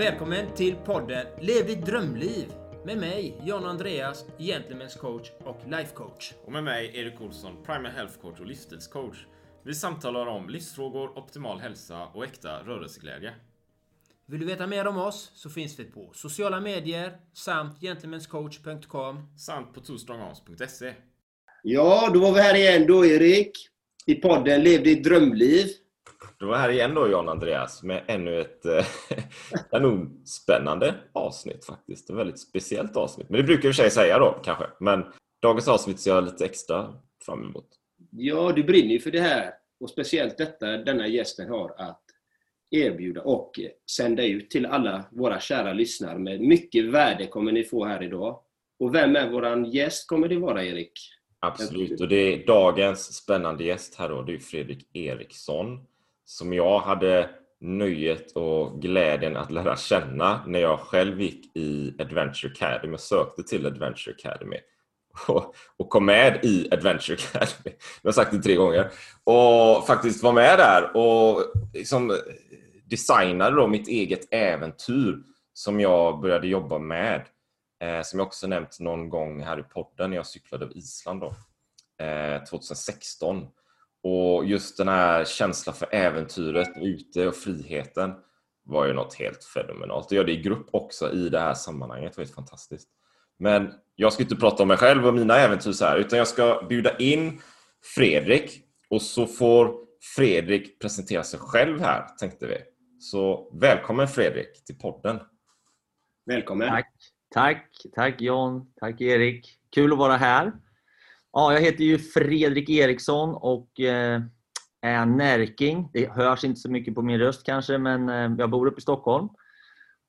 Välkommen till podden Lev ditt drömliv med mig, John Andreas, Gentlemen's coach och life coach. Och med mig, Erik Olsson, Primal Health Coach och livsstilscoach. Vi samtalar om livsfrågor, optimal hälsa och äkta rörelseglädje. Vill du veta mer om oss så finns vi på sociala medier samt gentlemanscoach.com Samt på twostrongarms.se. Ja, då var vi här igen då Erik. I podden Lev ditt drömliv. Du var här igen då John Andreas med ännu ett eh, kanonspännande avsnitt faktiskt. Ett väldigt speciellt avsnitt. Men det brukar i och för sig säga då kanske. Men dagens avsnitt ser jag lite extra fram emot. Ja, du brinner ju för det här. Och speciellt detta denna gästen har att erbjuda och sända ut till alla våra kära lyssnare. Med mycket värde kommer ni få här idag. Och vem är våran gäst kommer det vara Erik? Absolut, och det är dagens spännande gäst här då, det är Fredrik Eriksson som jag hade nöjet och glädjen att lära känna när jag själv gick i Adventure Academy och sökte till Adventure Academy och, och kom med i Adventure Academy. Jag har sagt det tre gånger. Och faktiskt var med där och liksom designade då mitt eget äventyr som jag började jobba med. Eh, som jag också nämnt någon gång här i podden när jag cyklade över Island då, eh, 2016. Och just den här känslan för äventyret ute och friheten var ju något helt fenomenalt. Och göra det i grupp också i det här sammanhanget var helt fantastiskt. Men jag ska inte prata om mig själv och mina äventyr så här, utan jag ska bjuda in Fredrik och så får Fredrik presentera sig själv här, tänkte vi. Så välkommen Fredrik till podden. Välkommen. Tack, tack, tack John, tack Erik. Kul att vara här. Ja, jag heter ju Fredrik Eriksson och eh, är närking. Det hörs inte så mycket på min röst kanske, men eh, jag bor uppe i Stockholm.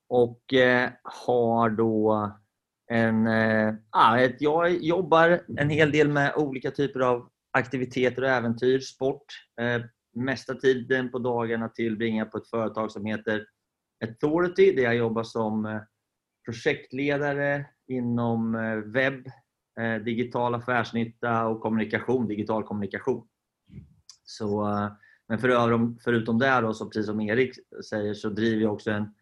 Och eh, har då en... Jag jobbar en hel del med olika typer av aktiviteter och äventyr, sport. Mesta tiden på dagarna tillbringar på ett företag som heter Authority där jag jobbar som projektledare inom webb Eh, digital affärsnytta och kommunikation, digital kommunikation. Så, eh, men förutom det, då, så precis som Erik säger, så driver jag också en,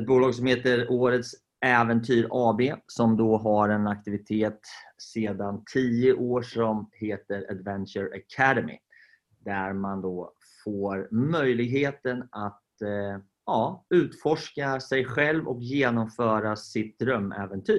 ett bolag som heter Årets Äventyr AB som då har en aktivitet sedan 10 år som heter Adventure Academy. Där man då får möjligheten att eh, ja, utforska sig själv och genomföra sitt drömäventyr.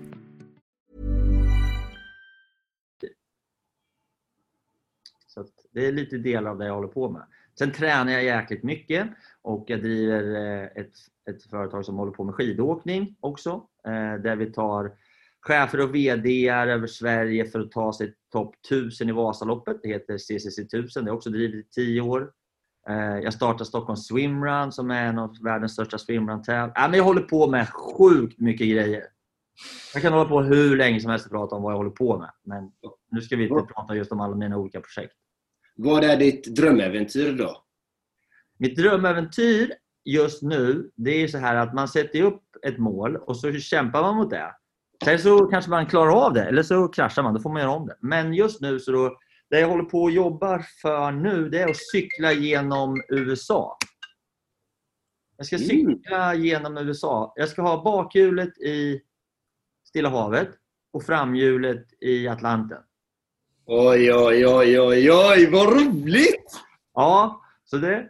det är lite delar av det jag håller på med. Sen tränar jag jäkligt mycket och jag driver eh, ett, ett företag som håller på med skidåkning också. Eh, där vi tar chefer och VD över Sverige för att ta sig topp 1000 i Vasaloppet. Det heter CCC 1000. Det har också drivit i 10 år. Eh, jag startar Stockholm Swimrun som är en av världens största swimrun-tävlingar. Jag håller på med sjukt mycket grejer. Jag kan hålla på hur länge som helst och prata om vad jag håller på med. Men nu ska vi inte prata just om alla mina olika projekt. Vad är ditt drömäventyr då? Mitt drömäventyr just nu, det är så här att man sätter upp ett mål och så kämpar man mot det. Sen så kanske man klarar av det, eller så kraschar man. Då får man göra om det. Men just nu, så då, det jag håller på och jobbar för nu, det är att cykla genom USA. Jag ska cykla genom USA. Jag ska ha bakhjulet i Stilla havet och framhjulet i Atlanten. Oj, oj, oj, oj, oj, vad roligt! Ja, så det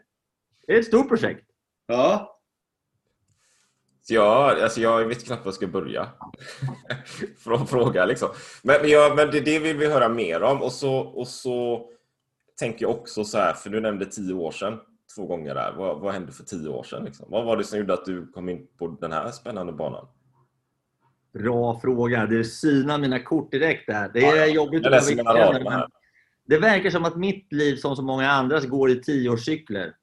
är ett stort projekt. Ja. Så jag, alltså jag vet knappt var jag ska börja. Från fråga liksom. Men, men, jag, men det, det vill vi höra mer om. Och så, och så tänker jag också så här, för du nämnde tio år sedan två gånger där. Vad, vad hände för tio år sedan? Liksom? Vad var det som gjorde att du kom in på den här spännande banan? Bra fråga. Det synar mina kort direkt där. Det är ja. jobbigt att vara Det verkar som att mitt liv, som så många andras, går i tioårscykler.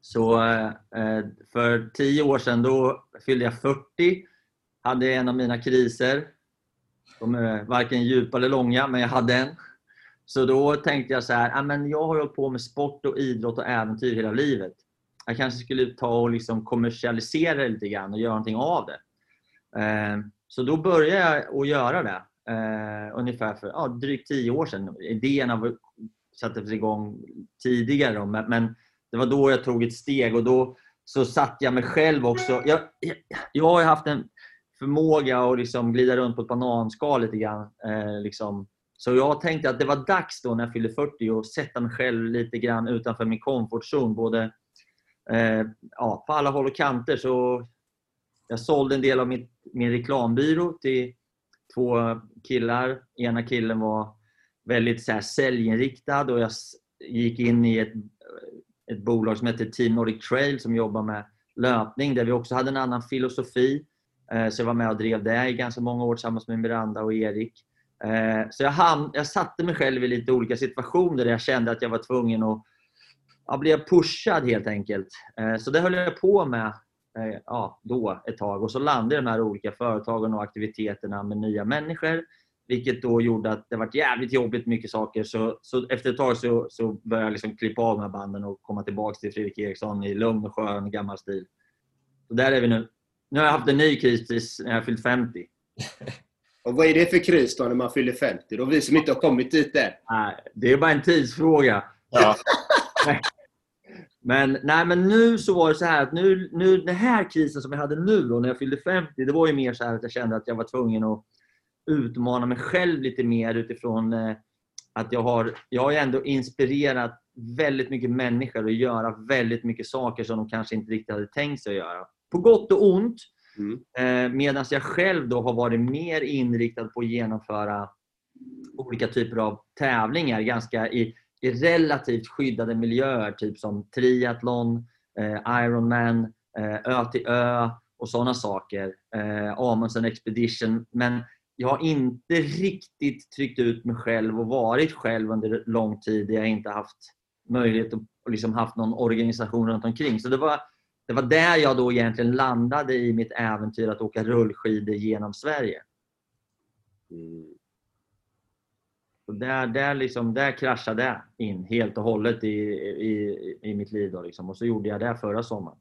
Så eh, för tio år sedan då fyllde jag 40. Hade en av mina kriser. De är varken djupa eller långa, men jag hade en. Så då tänkte jag så här, "Ah, men jag har hållit på med sport och idrott och äventyr hela livet. Jag kanske skulle ta och liksom kommersialisera det lite grann och göra någonting av det. Eh, så då började jag att göra det. Eh, ungefär för ja, drygt tio år sedan. Idéerna var- sattes igång tidigare. Då, men, men det var då jag tog ett steg och då så satt jag mig själv också. Jag, jag, jag har ju haft en förmåga att liksom glida runt på ett bananskal lite grann. Eh, liksom. Så jag tänkte att det var dags då när jag fyllde 40 att sätta mig själv lite grann utanför min komfortzon. Både eh, ja, på alla håll och kanter. Så jag sålde en del av mitt, min reklambyrå till två killar. Ena killen var väldigt så här, säljinriktad och jag gick in i ett, ett bolag som heter Team Nordic Trail som jobbar med löpning där vi också hade en annan filosofi. Eh, så jag var med och drev det i ganska många år tillsammans med Miranda och Erik. Eh, så jag, hamn, jag satte mig själv i lite olika situationer där jag kände att jag var tvungen att ja, bli pushad helt enkelt. Eh, så det höll jag på med ja, då ett tag. Och så landade de här olika företagen och aktiviteterna med nya människor. Vilket då gjorde att det var jävligt jobbigt mycket saker. Så, så efter ett tag så, så började jag liksom klippa av de här banden och komma tillbaka till Fredrik Eriksson i lugn och skön gammal stil. Så där är vi nu. Nu har jag haft en ny kris tills när jag har fyllt 50. Och vad är det för kris då när man fyller 50? Då vi som inte har kommit dit än. Nej, det är bara en tidsfråga. Ja. Men, nej, men nu så var det så här att nu, nu, den här krisen som jag hade nu då, när jag fyllde 50, det var ju mer så här att jag kände att jag var tvungen att utmana mig själv lite mer utifrån eh, att jag har, jag har ju ändå inspirerat väldigt mycket människor att göra väldigt mycket saker som de kanske inte riktigt hade tänkt sig att göra. På gott och ont. Eh, Medan jag själv då har varit mer inriktad på att genomföra olika typer av tävlingar ganska i, i relativt skyddade miljöer, typ som triathlon, eh, Ironman, eh, Ö till Ö och sådana saker. Eh, Amundsen Expedition. Men jag har inte riktigt tryckt ut mig själv och varit själv under lång tid där jag inte haft möjlighet att liksom haft någon organisation runt omkring. Så det var, det var där jag då egentligen landade i mitt äventyr att åka rullskidor genom Sverige. Mm. Så där, där, liksom, där kraschade jag in helt och hållet i, i, i mitt liv. Då liksom. Och så gjorde jag det förra sommaren.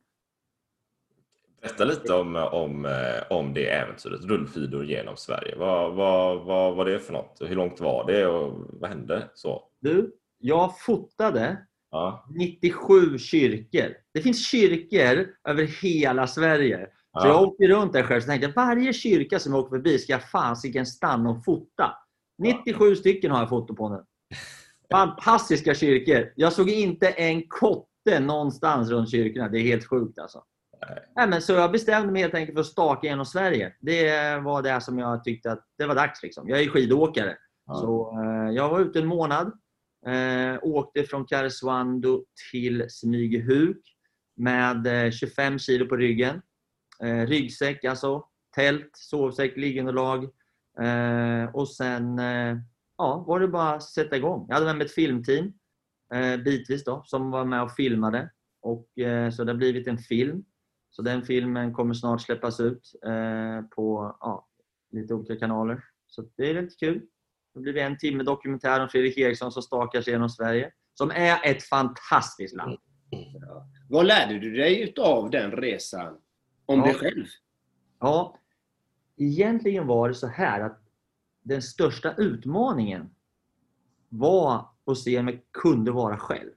Berätta lite om, om, eh, om det äventyret, rullskidor genom Sverige. Vad, vad, vad var det för något? Hur långt var det och vad hände? Så. Du, jag fotade Ja. 97 kyrkor. Det finns kyrkor över hela Sverige. Så Ja. jag åkte runt där själv och tänkte varje kyrka som jag åker förbi ska jag fasiken stanna och fota. 97 stycken har jag foto på nu. Fantastiska kyrkor. Jag såg inte en kotte någonstans runt kyrkorna. Det är helt sjukt alltså. Nej, men så jag bestämde mig helt enkelt för att staka genom Sverige. Det var det som jag tyckte att det var dags. Liksom. Jag är skidåkare. Så eh, jag var ute en månad. Eh, åkte från Karesuando till Smygehuk med eh, 25 kilo på ryggen. Eh, ryggsäck alltså. Tält, sovsäck, liggunderlag. Eh, och sen eh, ja, var det bara att sätta igång. Jag hade med mig ett filmteam eh, bitvis då, som var med och filmade. Och, så det har blivit en film. Så den filmen kommer snart släppas ut på, ja, lite olika kanaler. Så det är lite kul. Det blir en timme dokumentär om Fredrik Eriksson som stakar sig genom Sverige. Som är ett fantastiskt land. Ja. Vad lärde du dig av den resan? Om Ja. dig själv? Ja, egentligen var det så här att den största utmaningen var att se om jag kunde vara själv.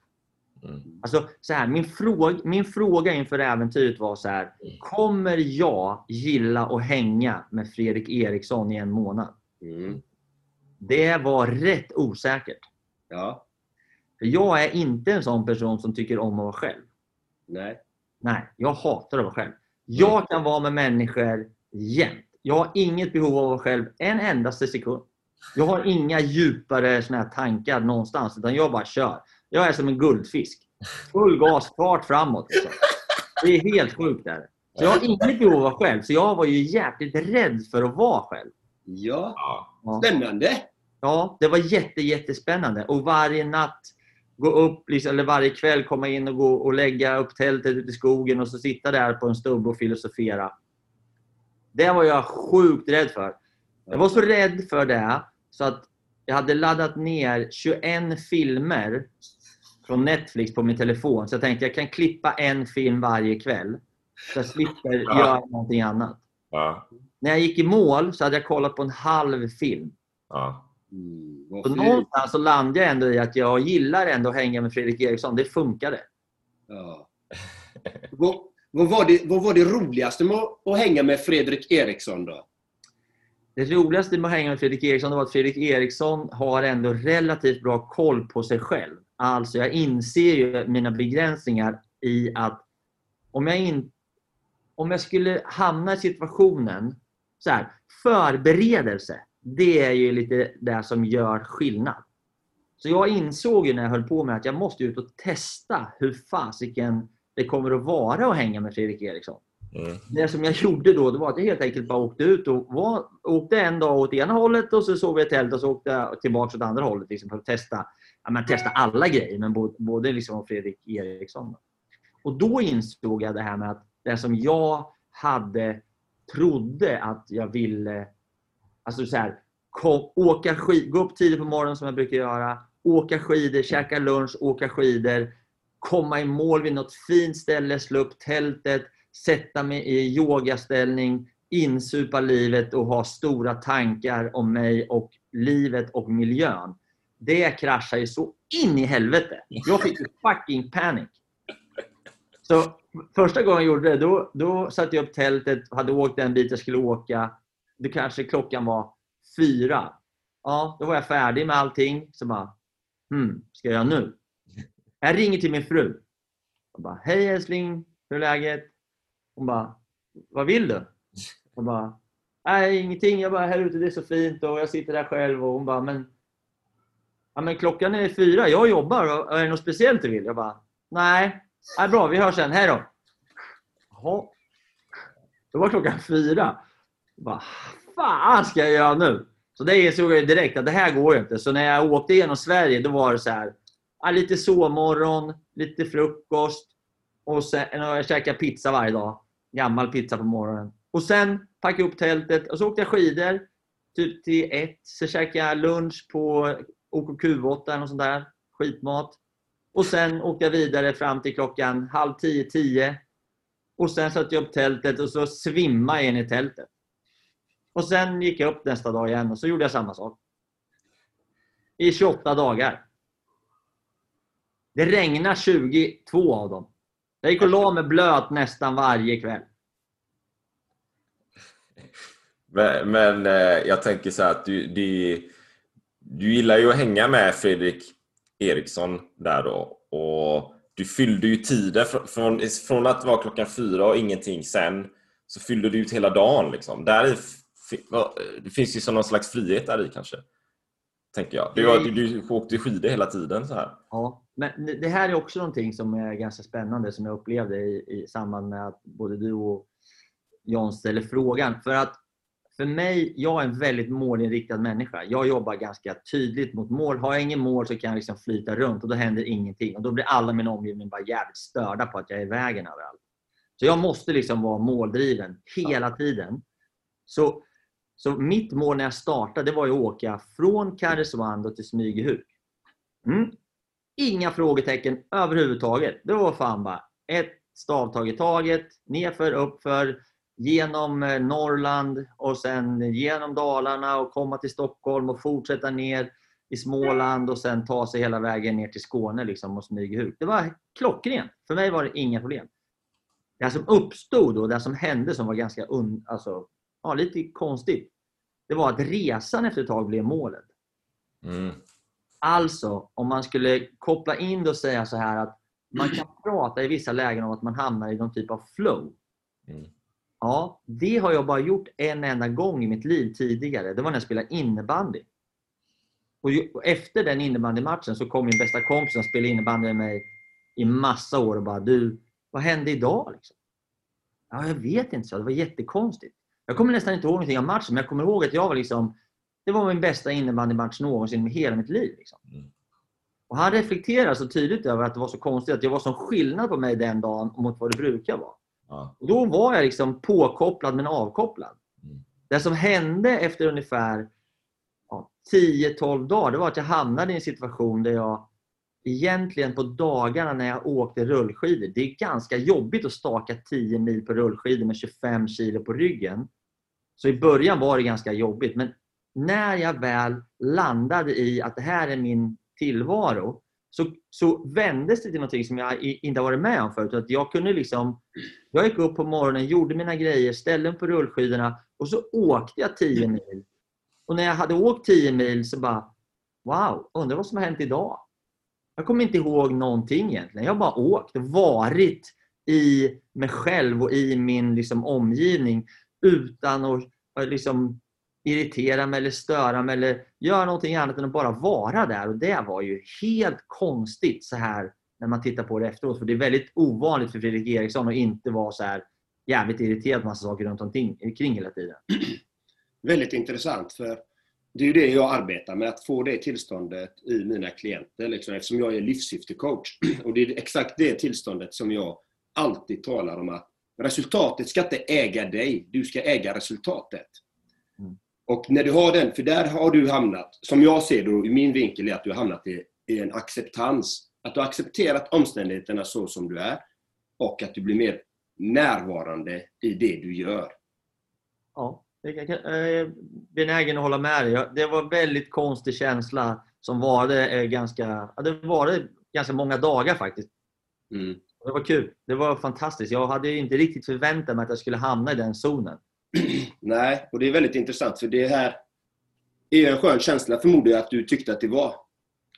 Mm. Alltså, så här, min, fråga, min fråga inför äventyret var så här. Kommer jag gilla att hänga med Fredrik Eriksson i en månad? Mm. Det var rätt osäkert. Ja. För jag är inte en sån person som tycker om att vara själv. Nej. Nej, jag hatar att vara själv. Jag kan vara med människor jämt. Jag har inget behov av att själv en endaste sekund. Jag har inga djupare såna här tankar någonstans, utan jag bara kör. Jag är som en guldfisk. Full gas, fart framåt. Liksom. Det är helt sjukt. Där. Så jag har inget behov av att vara själv, så jag var ju jäkligt rädd för att vara själv. Ja. Ja. Spännande! Ja, det var jätte, jättespännande. Och varje natt gå upp, liksom, eller varje kväll komma in och gå och lägga upp tältet ute i skogen och så sitta där på en stubbe och filosofera. Det var jag sjukt rädd för. Jag var så rädd för det så att jag hade laddat ner 21 filmer från Netflix på min telefon. Så jag tänkte jag kan klippa en film varje kväll. Så jag slipper Ja. göra någonting annat. Ja. När jag gick i mål så hade jag kollat på en halv film. Ja. Mm, Så någonstans så landade jag ändå i att jag gillar ändå att hänga med Fredrik Eriksson. Det funkade. Ja. vad, var det, vad var det roligaste med att- att hänga med Fredrik Eriksson då? Det roligaste med att hänga med Fredrik Eriksson var att Fredrik Eriksson har ändå relativt bra koll på sig själv. Alltså jag inser ju mina begränsningar i att om jag, in, om jag skulle hamna i situationen så här, förberedelse, det är ju lite det som gör skillnad. Så jag insåg ju när jag höll på med att jag måste ut och testa hur fasiken det kommer att vara att hänga med Fredrik Eriksson. Mm. Det som jag gjorde då det var att jag helt enkelt bara åkte ut och var, åkte en dag åt ena hållet och så sov jag i tält och så åkte jag tillbaka åt andra hållet liksom, för att testa, ja, men testa alla grejer, men både, både liksom Fredrik Eriksson. Och då insåg jag det här med att det som jag hade trodde att jag ville Alltså så här, kom, åka skid, gå upp tidigt på morgonen som jag brukar göra, åka skidor, käka lunch, åka skidor, komma i mål vid något fint ställe, slå upp tältet, sätta mig i yogaställning, insupa livet och ha stora tankar om mig och livet och miljön. Det kraschar ju så in i helvete. Jag fick ju fucking panic. Så första gången jag gjorde det, då, då satte jag upp tältet, hade åkt den bit jag skulle åka. Det kanske klockan var fyra. Ja, då var jag färdig med allting. Så bara, hmm, ska jag göra nu? Jag ringer till min fru. Jag bara, hej älskling, hur är läget? Hon bara, vad vill du? Jag bara, nej ingenting, jag bara, här ute det är så fint och jag sitter där själv och hon bara, men, ja, men klockan är fyra, jag jobbar och är det något speciellt du vill? Jag bara, nej, nej bra, vi hörs sen, hej då. Jaha. Då var klockan fyra. Jag bara, fan ska jag göra nu? Så det insåg jag direkt att det här går ju inte. Så när jag åkte igenom Sverige då var det så här, ja, lite sovmorgon, lite frukost och sen och jag käkade pizza varje dag. Gammal pizza på morgonen. Och sen packade jag upp tältet och så åkte jag skidor typ till ett. Så käkade jag lunch på OKQ8 eller något sånt där. Skitmat. Och sen åkte jag vidare fram till klockan halv tio, tio. Och sen satte jag upp tältet och så svimmade jag in i tältet. Och sen gick jag upp nästa dag igen och så gjorde jag samma sak. I 28 dagar. Det regnar 22 av dem. Jag gick och la mig blöt nästan varje kväll. Men, men eh, jag tänker så här att du, du, du gillar ju att hänga med Fredrik Eriksson där då. Och du fyllde ju tiden från, från, att det var klockan fyra och ingenting sen så fyllde du ut hela dagen. Liksom. Där i, det finns ju som någon slags frihet där i kanske. Tänker jag. Du, du, du åkte skidor hela tiden så här. Ja, men det här är också någonting som är ganska spännande som jag upplevde i, i samband med att både du och John ställer frågan. För att för mig, jag är en väldigt målinriktad människa. Jag jobbar ganska tydligt mot mål. Har jag ingen mål så kan jag liksom flyta runt och då händer ingenting. Och Då blir alla min omgivning bara jävligt störda på att jag är i vägen överallt. Så jag måste liksom vara måldriven hela tiden. Så så mitt mål när jag startade var ju att åka från Karesuando till Smygehuk. Mm. Inga frågetecken överhuvudtaget. Det var fan bara ett stavtag i taget, nerför, uppför, genom eh, Norrland och sen genom Dalarna och komma till Stockholm och fortsätta ner i Småland och sen ta sig hela vägen ner till Skåne liksom och Smygehuk. Det var klockrent. För mig var det inga problem. Det som uppstod och det som hände som var ganska un, alltså, ja, lite konstigt, det var att resan efter ett tag blev målet. Mm. Alltså, om man skulle koppla in det och säga så här att man kan prata i vissa lägen om att man hamnar i någon typ av flow. Mm. Ja, det har jag bara gjort en enda gång i mitt liv tidigare. Det var när jag spelade innebandy. Och efter den innebandymatchen så kom min bästa kompis som spelade innebandy med mig i massa år och bara Du, vad hände idag? Liksom. Ja, jag vet inte, så. det var jättekonstigt. Jag kommer nästan inte ihåg någonting av matchen, men jag kommer ihåg att jag var liksom Det var min bästa innebandymatch någonsin med hela mitt liv. Liksom. Mm. Och han reflekterar så tydligt över att det var så konstigt att det var sån skillnad på mig den dagen mot vad det brukar vara. Ja. Och då var jag liksom påkopplad men avkopplad. Mm. Det som hände efter ungefär ja, 10-12 dagar det var att jag hamnade i en situation där jag egentligen på dagarna när jag åkte rullskidor. Det är ganska jobbigt att staka 10 mil på rullskidor med 25 kilo på ryggen. Så i början var det ganska jobbigt. Men när jag väl landade i att det här är min tillvaro så, så vändes det till något som jag inte varit med om förut. Att jag kunde liksom jag gick upp på morgonen, gjorde mina grejer, ställde mig på rullskidorna och så åkte jag 10 mil. Och när jag hade åkt 10 mil så bara Wow, undrar vad som har hänt idag? Jag kommer inte ihåg någonting egentligen. Jag har bara åkt och varit i mig själv och i min liksom, omgivning utan att eh, liksom, irritera mig eller störa mig eller göra någonting annat än att bara vara där. Och Det var ju helt konstigt så här när man tittar på det efteråt. För det är väldigt ovanligt för Fredrik Eriksson att inte vara så här jävligt irriterad på massa saker runt omkring kring hela tiden. Väldigt intressant för det är ju det jag arbetar med, att få det tillståndet i mina klienter liksom, eftersom jag är livssyftecoach. Och det är exakt det tillståndet som jag alltid talar om att resultatet ska inte äga dig, du ska äga resultatet. Mm. Och när du har den, för där har du hamnat, som jag ser det i min vinkel, är att du har hamnat i, i en acceptans. Att du har accepterat omständigheterna så som du är och att du blir mer närvarande i det du gör. Ja, jag kan- eh, benägen att hålla med dig. Det var en väldigt konstig känsla som varade eh, ganska, det varade ganska många dagar faktiskt. Mm. Det var kul. Det var fantastiskt. Jag hade inte riktigt förväntat mig att jag skulle hamna i den zonen. Nej, och det är väldigt intressant för det här är ju en skön känsla förmodar jag att du tyckte att det var.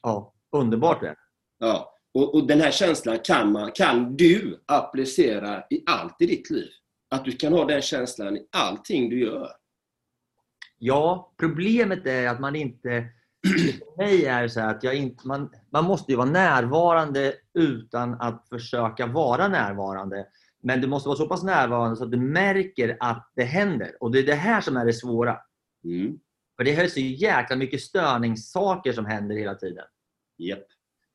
Ja, underbart det. Ja. Och, och den här känslan kan, man, kan du applicera i allt i ditt liv. Att du kan ha den känslan i allting du gör. Ja, problemet är att man inte... För mig är det så här att jag inte, man, man måste ju vara närvarande utan att försöka vara närvarande. Men du måste vara så pass närvarande så att du märker att det händer. Och det är det här som är det svåra. Mm. För det är så jäkla mycket störningssaker som händer hela tiden. Japp.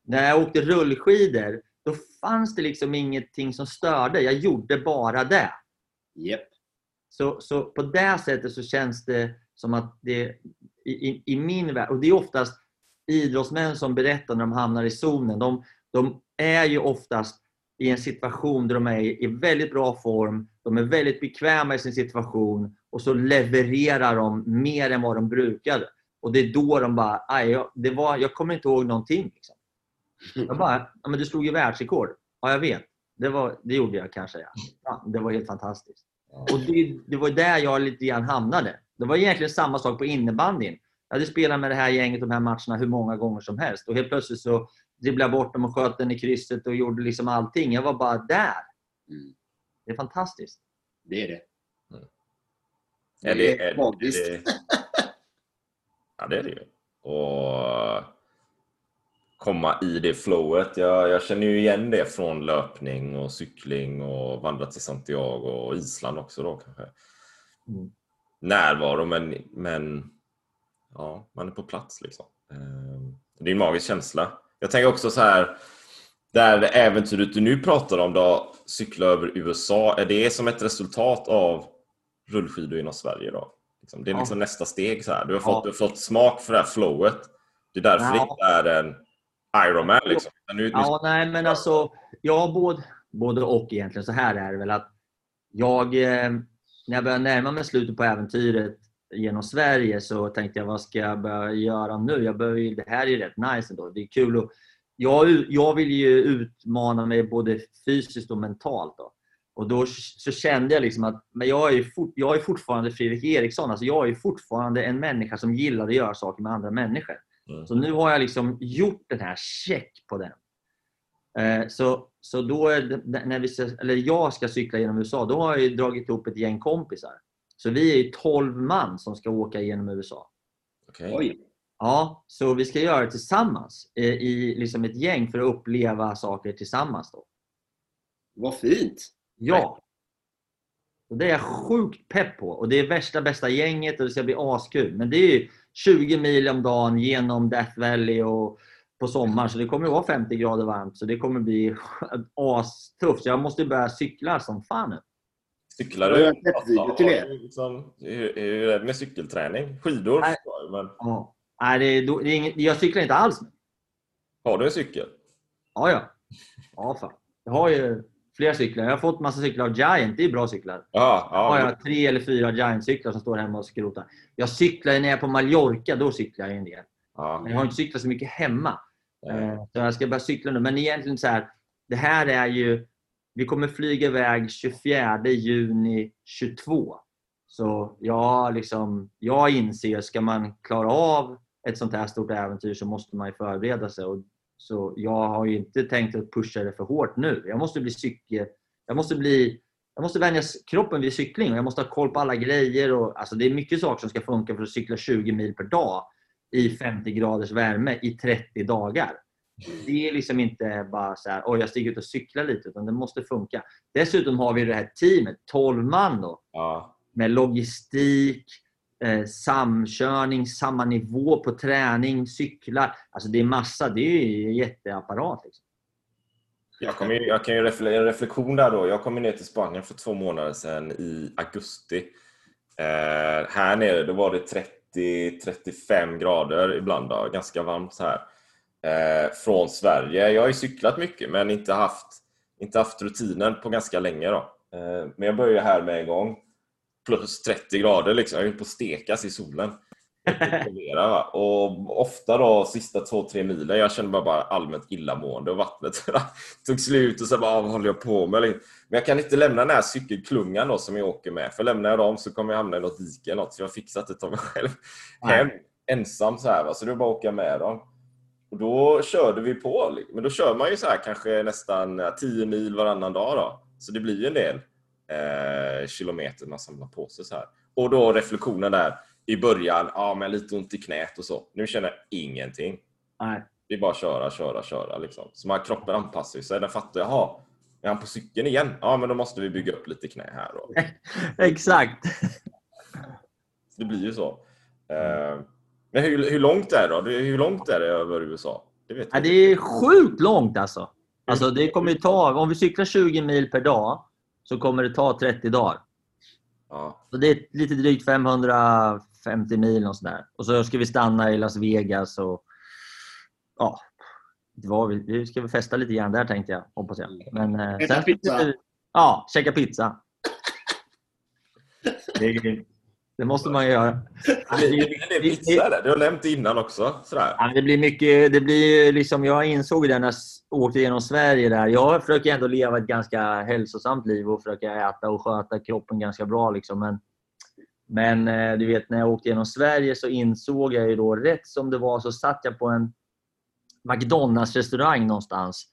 När jag åkte rullskidor, då fanns det liksom ingenting som störde. Jag gjorde bara det. Japp. Så, så på det sättet så känns det som att det i, i, i min värld, och det är oftast idrottsmän som berättar när de hamnar i zonen. De, de är ju oftast i en situation där de är i väldigt bra form, de är väldigt bekväma i sin situation och så levererar de mer än vad de brukade. Och det är då de bara, "Aj, jag, det var, jag kommer inte ihåg någonting. Liksom. Jag bara, ja, men du slog ju världsrekord. Ja, jag vet. Det, var, det gjorde jag kanske. Ja. Ja, det var helt fantastiskt. Och det, det var där jag lite grann hamnade. Det var egentligen samma sak på innebandyn. Jag hade spelat med det här gänget de här matcherna hur många gånger som helst. Och helt plötsligt så dribblade jag bort dem och sköt den i krysset och gjorde liksom allting. Jag var bara där. Mm. Det är fantastiskt. Det är det. Ja, det är magiskt. det. Ja, det är det ju. Och komma i det flowet. Jag, jag känner ju igen det från löpning och cykling och vandra till Santiago och Island också då kanske. Mm. Närvaro men, men ja, man är på plats liksom. Ehm, Det är en magisk känsla. Jag tänker också så här det här äventyret du nu pratar om då, cykla över USA, är det som ett resultat av rullskidor inom Sverige då? Liksom. Det är Ja. liksom nästa steg. Så här. Du, har Ja. fått, du har fått smak för det här flowet. Det är därför det Ja. inte är en Ironman. Liksom. Nu, nu, Ja, nej men alltså, ja, både, både och egentligen. Så här är det väl att jag, eh, när jag började närma mig slutet på äventyret genom Sverige så tänkte jag, vad ska jag börja göra nu? Jag börjar, det här är ju rätt nice ändå. Det är kul att, jag, jag vill ju utmana mig både fysiskt och mentalt. Då. Och då så kände jag liksom att men jag, är fort, jag är fortfarande Fredrik Eriksson. Alltså jag är fortfarande en människa som gillar att göra saker med andra människor. Mm. Så nu har jag liksom gjort den här check på den. Eh, Så, så då är det, när vi, ska- eller jag ska cykla genom USA, då har jag ju dragit ihop ett gäng kompisar. Så vi är ju 12 man som ska åka genom USA. Okej. Oj. Ja, så vi ska göra det tillsammans eh, i liksom ett gäng för att uppleva saker tillsammans. Då. Vad fint! Ja. Och det är jag sjukt pepp på. Och det är värsta bästa gänget och det ska bli askul. Men det är ju 20 mil om dagen genom Death Valley och på sommaren. Så det kommer att vara 50 grader varmt. Så det kommer bli astufft. Jag måste börja cykla som fan nu. Cyklar Jag du? en testvideo till er. Liksom, hur, hur är det med cykelträning? Skidor? Nej. jag, Men Ja. Nej, det är, det är inget, jag cyklar inte alls nu. har du en cykel? Ja, ja. Ja, fan. Jag har ju flera cyklar. Jag har fått massa cyklar av Giant. Det är bra cyklar. Ja, har ja. jag tre eller fyra Giant-cyklar som står hemma och skrotar. Jag cyklar när jag är på Mallorca. Då cyklar jag en del. Ja. Jag har inte cyklat så mycket hemma. Nej. Eh, Så jag ska börja cykla nu. Men egentligen så här. Det här är ju... Vi kommer flyga iväg 24 juni 22. Så jag, liksom, jag inser, ska man klara av ett sånt här stort äventyr så måste man ju förbereda sig. Och, så jag har ju inte tänkt att pusha det för hårt nu. Jag måste bli cykel... Jag måste bli... Jag måste vänja kroppen vid cykling och jag måste ha koll på alla grejer. Och, alltså det är mycket saker som ska funka för att cykla 20 mil per dag i 50 graders värme i 30 dagar. Det är liksom inte bara så här, oj jag stiger ut och cyklar lite, utan det måste funka. Dessutom har vi det här teamet, 12 man då, ja. med logistik, eh, samkörning, samma nivå på träning, cyklar. Alltså det är massa, det är ju en jätteapparat. Liksom. Jag, kom ju, jag kan ju refle- en reflektion där då. Jag kom ner till Spanien för två månader sedan i augusti. Eh, här nere då var det 30-35 grader ibland. Då, ganska varmt så här. Eh, från Sverige. Jag har ju cyklat mycket men inte haft, inte haft rutinen på ganska länge. Då. Eh, men jag började här med en gång. Plus 30 grader liksom. Jag höll på att stekas i solen. Och ofta då sista två, tre milen, jag kände bara, bara allmänt illamående och vattnet tog slut och så bara, "Ah, vad håller jag på med? Men jag kan inte lämna den här cykelklungan då som jag åker med. För lämnar jag dem så kommer jag hamna i något dike eller något. Så jag har fixat det av mig själv. Hem, ensam så här va. Så det är bara att åka med dem. Och då körde vi på. Men då kör man ju så här kanske nästan 10 mil varannan dag då. Så det blir ju en del eh, kilometer man samlar på sig så här. Och då reflektionen där i början, ja men lite ont i knät och så. Nu känner jag ingenting. Nej. Det är bara att köra, köra, köra liksom. Så man, kroppen anpassar sig. Den fattar, jaha, är han på cykeln igen? Ja men då måste vi bygga upp lite knä här då. Exakt. Det blir ju så. Eh, men hur, hur långt är det då? Hur långt är det över USA? Det vet Ja, det är sjukt långt alltså. alltså det kommer ju ta, om vi cyklar 20 mil per dag så kommer det ta 30 dagar. Ja. Så det är lite drygt 550 mil och sådär. Och så ska vi stanna i Las Vegas och ja, det var vi, vi ska väl festa lite grann där tänkte jag, hoppas jag. Men, eh, Äta pizza. Ja, käka pizza. Det, det måste man göra. Det är pizza där. Du har nämnt det innan också. Sådär. Ja, det blir mycket, det blir liksom, jag insåg det när jag åkte genom Sverige. där. Jag försöker ändå leva ett ganska hälsosamt liv och försöka äta och sköta kroppen ganska bra. Liksom. Men, men eh, du vet, när jag åkte genom Sverige så insåg jag ju då, rätt som det var så satt jag på en McDonalds-restaurang någonstans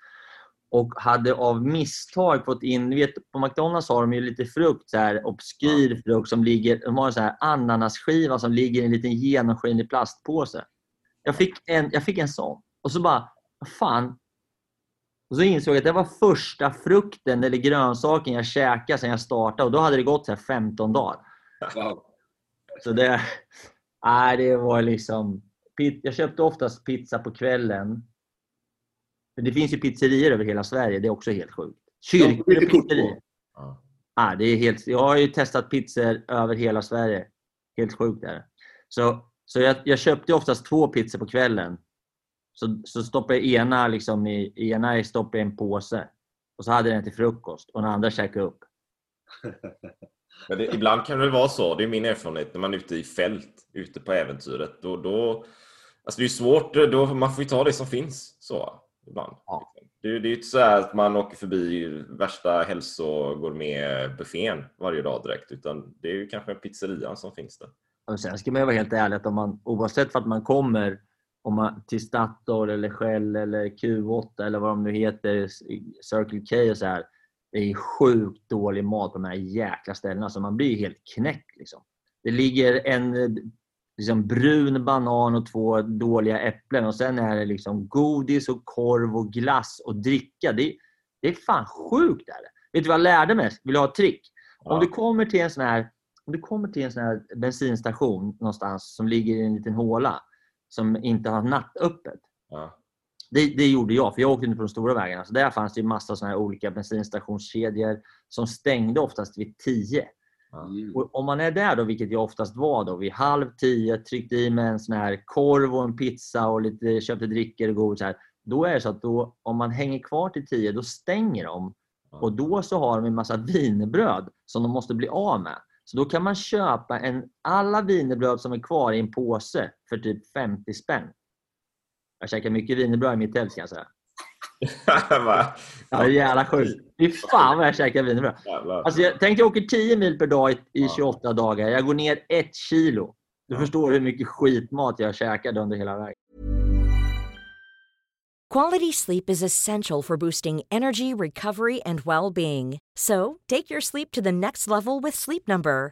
och hade av misstag fått in... Du vet, på McDonalds har de ju lite frukt, så här, obskyr frukt som ligger... De har en så här ananasskiva som ligger i en liten genomskinlig plastpåse. Jag fick en, jag fick en sån. Och så bara, fan. Och så insåg jag att det var första frukten eller grönsaken jag käkade sedan jag startade. Och då hade det gått så här 15 dagar. Wow. Så det, nej, det var liksom... Jag köpte oftast pizza på kvällen. Men det finns ju pizzerior över hela Sverige. Det är också helt sjukt. Kyrkor och pizzerior. Ja. Ja, det är helt, jag har ju testat pizzor över hela Sverige. Helt sjukt är det. Så, så jag, jag köpte oftast två pizzor på kvällen. Så, så stoppade jag ena, liksom i, ena stoppade i en påse. Och så hade jag den till frukost och den andra käkade upp. Men det, ibland kan det väl vara så, det är min erfarenhet, när man är ute i fält, ute på äventyret. Då, då, alltså det är svårt, då, man får ju ta det som finns. så ibland. Ja. Det, det är ju inte så här att man åker förbi värsta hälsogourmetbuffén varje dag direkt, utan det är ju kanske en pizzeria som finns där. Och sen ska man vara helt ärlig att om man, oavsett vart man kommer om man, till Statoil eller Shell eller Q8 eller vad de nu heter, Circle K och så här. Det är sjukt dålig mat på de här jäkla ställena så man blir helt knäckt. Liksom. Det ligger en liksom, brun banan och två dåliga äpplen och sen är det liksom godis och korv och glass och dricka. Det, det är fan sjukt. Är det. Vet du vad jag lärde mig? Vill du ha ett trick? Ja. Om du kommer till en sån här om du kommer till en sån här bensinstation någonstans som ligger i en liten håla som inte har nattöppet. Ja. Det, det gjorde jag, för jag åkte inte på de stora vägarna. Så där fanns det ju massa såna här olika bensinstationskedjor som stängde oftast vid 10. Mm. Och om man är där, då, vilket jag oftast var, då, vid halv tio, tryckte i mig en sån här korv och en pizza och lite, köpte drickor och godis. Här, då är det så att då, om man hänger kvar till tio, då stänger de. Och då så har de en massa wienerbröd som de måste bli av med. Så då kan man köpa en, alla wienerbröd som är kvar i en påse för typ 50 spänn. Jag käkar mycket wienerbröd i mitt tält kan jag säga. Ja, det är jävla sjukt. Fy fan vad jag käkar wienerbröd. Alltså, jag tänkte jag åker 10 mil per dag i, i 28 dagar. Jag går ner ett kilo. Du förstår hur mycket skitmat jag käkade under hela vägen. Quality sleep is essential for boosting energy, recovery, and well being. So, take your sleep to the next level with Sleep Number.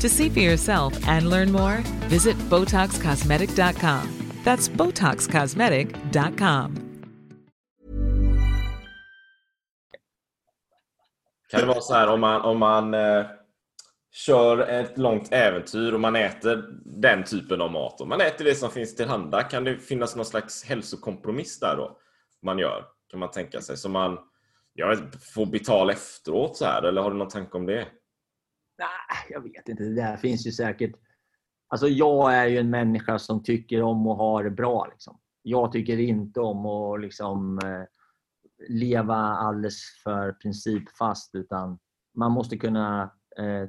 To see for yourself and learn more, visit BotoxCosmetic.com. That's BotoxCosmetic.com. Kan det vara så här om man, om man eh, kör ett långt äventyr och man äter den typen av mat och man äter det som finns tillhanda, kan det finnas någon slags hälsokompromiss där då? Man gör, kan man tänka sig. Så man jag vet, får betala efteråt så här, eller har du någon tanke om det? Nej, jag vet inte. Det där finns ju säkert... Alltså jag är ju en människa som tycker om att ha det bra. Liksom. Jag tycker inte om att liksom, eh, leva alldeles för principfast utan man måste kunna... Eh,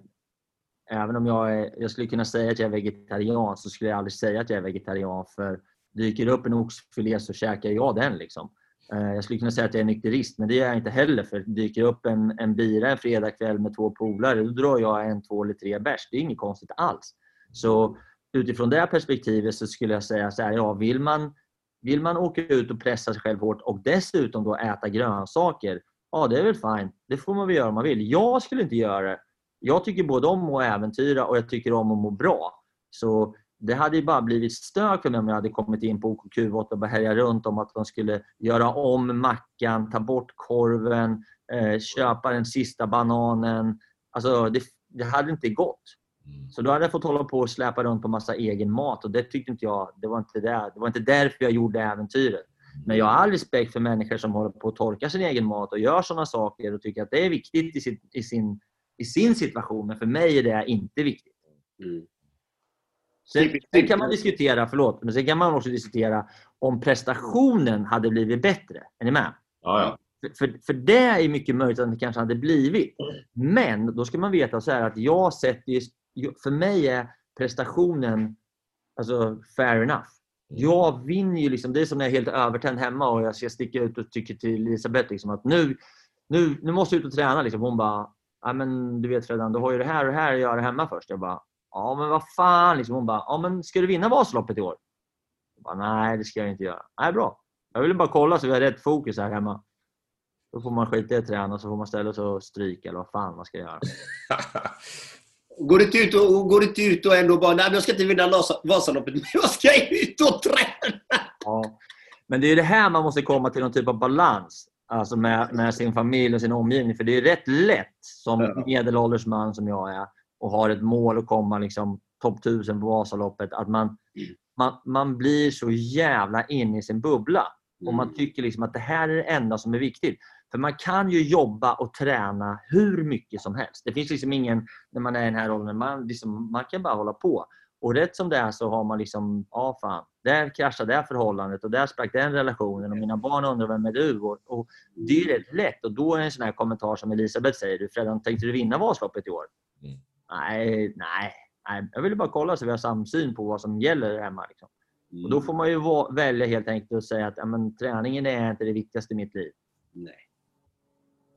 även om jag, är, jag skulle kunna säga att jag är vegetarian så skulle jag aldrig säga att jag är vegetarian för dyker det upp en oxfilé så käkar jag den. Liksom. Eh, jag skulle kunna säga att jag är nykterist, men det är jag inte heller. För dyker det upp en, en bira en fredagkväll med två polare, då drar jag en, två eller tre bärs. Det är inget konstigt alls. Så utifrån det perspektivet så skulle jag säga så här, ja, vill man, vill man åka ut och pressa sig själv hårt och dessutom då äta grönsaker, ja det är väl fine. Det får man väl göra om man vill. Jag skulle inte göra det. Jag tycker både om att äventyra och jag tycker om att må bra. Så det hade ju bara blivit stök för mig om jag hade kommit in på OKQ8 och bara härja runt om att de skulle göra om mackan, ta bort korven, eh, köpa den sista bananen. Alltså det, det hade inte gått. Så då hade jag fått hålla på och släpa runt på massa egen mat och det tyckte inte jag, det var inte, där, det var inte därför jag gjorde äventyret. Men jag har all respekt för människor som håller på att torka sin egen mat och gör sådana saker och tycker att det är viktigt i sin, i sin, i sin situation. Men för mig är det inte viktigt. Mm. Sen, sen kan man diskutera, förlåt, men sen kan man också diskutera om prestationen hade blivit bättre. Är ni med? Ja, ja. För, för, för det är mycket möjligt att det kanske hade blivit. Men då ska man veta så att jag sätter för mig är prestationen alltså fair enough. Jag vinner ju liksom, det är som när jag är helt övertänd hemma och jag ska sticka ut och tycker till Elisabeth liksom att nu, nu, nu måste jag ut och träna. Liksom. Hon bara, ja men du vet Fredan, du har ju det här och det här att göra hemma först. Jag bara, ja men vad fan. Liksom. Hon bara, ja men ska du vinna Vasaloppet i år? Jag bara, Nej, det ska jag inte göra. Nej, bra. Jag ville bara kolla så vi har rätt fokus här hemma. Då får man skita i att träna så får man ställa sig och stryka eller vad fan man ska göra. Går inte ut och, går inte ut och ändå bara, nej jag ska inte vinna Vasa- Vasaloppet, men jag ska ut och träna! Ja. Men det är det här man måste komma till någon typ av balans alltså med, med sin familj och sin omgivning. För det är rätt lätt som medelålders man som jag är och har ett mål att komma liksom, topp 1000 på Vasaloppet. Att man, man, man blir så jävla inne i sin bubbla. Och man tycker liksom att det här är det enda som är viktigt. För man kan ju jobba och träna hur mycket som helst. Det finns liksom ingen, när man är i den här åldern, man, liksom, man kan bara hålla på. Och rätt som det är så har man liksom, ja fan, där kraschade det här förhållandet och där sprack den relationen och mina barn undrar vem är du? Och, och det är rätt lätt och då är en sån här kommentar som Elisabeth säger, du Fredan, tänkte du vinna Vasaloppet i år? Mm. Nej, nej, nej, jag ville bara kolla så vi har samsyn på vad som gäller hemma. Liksom. Och då får man ju välja helt enkelt och säga att ja, men, träningen är inte det viktigaste i mitt liv. Nej.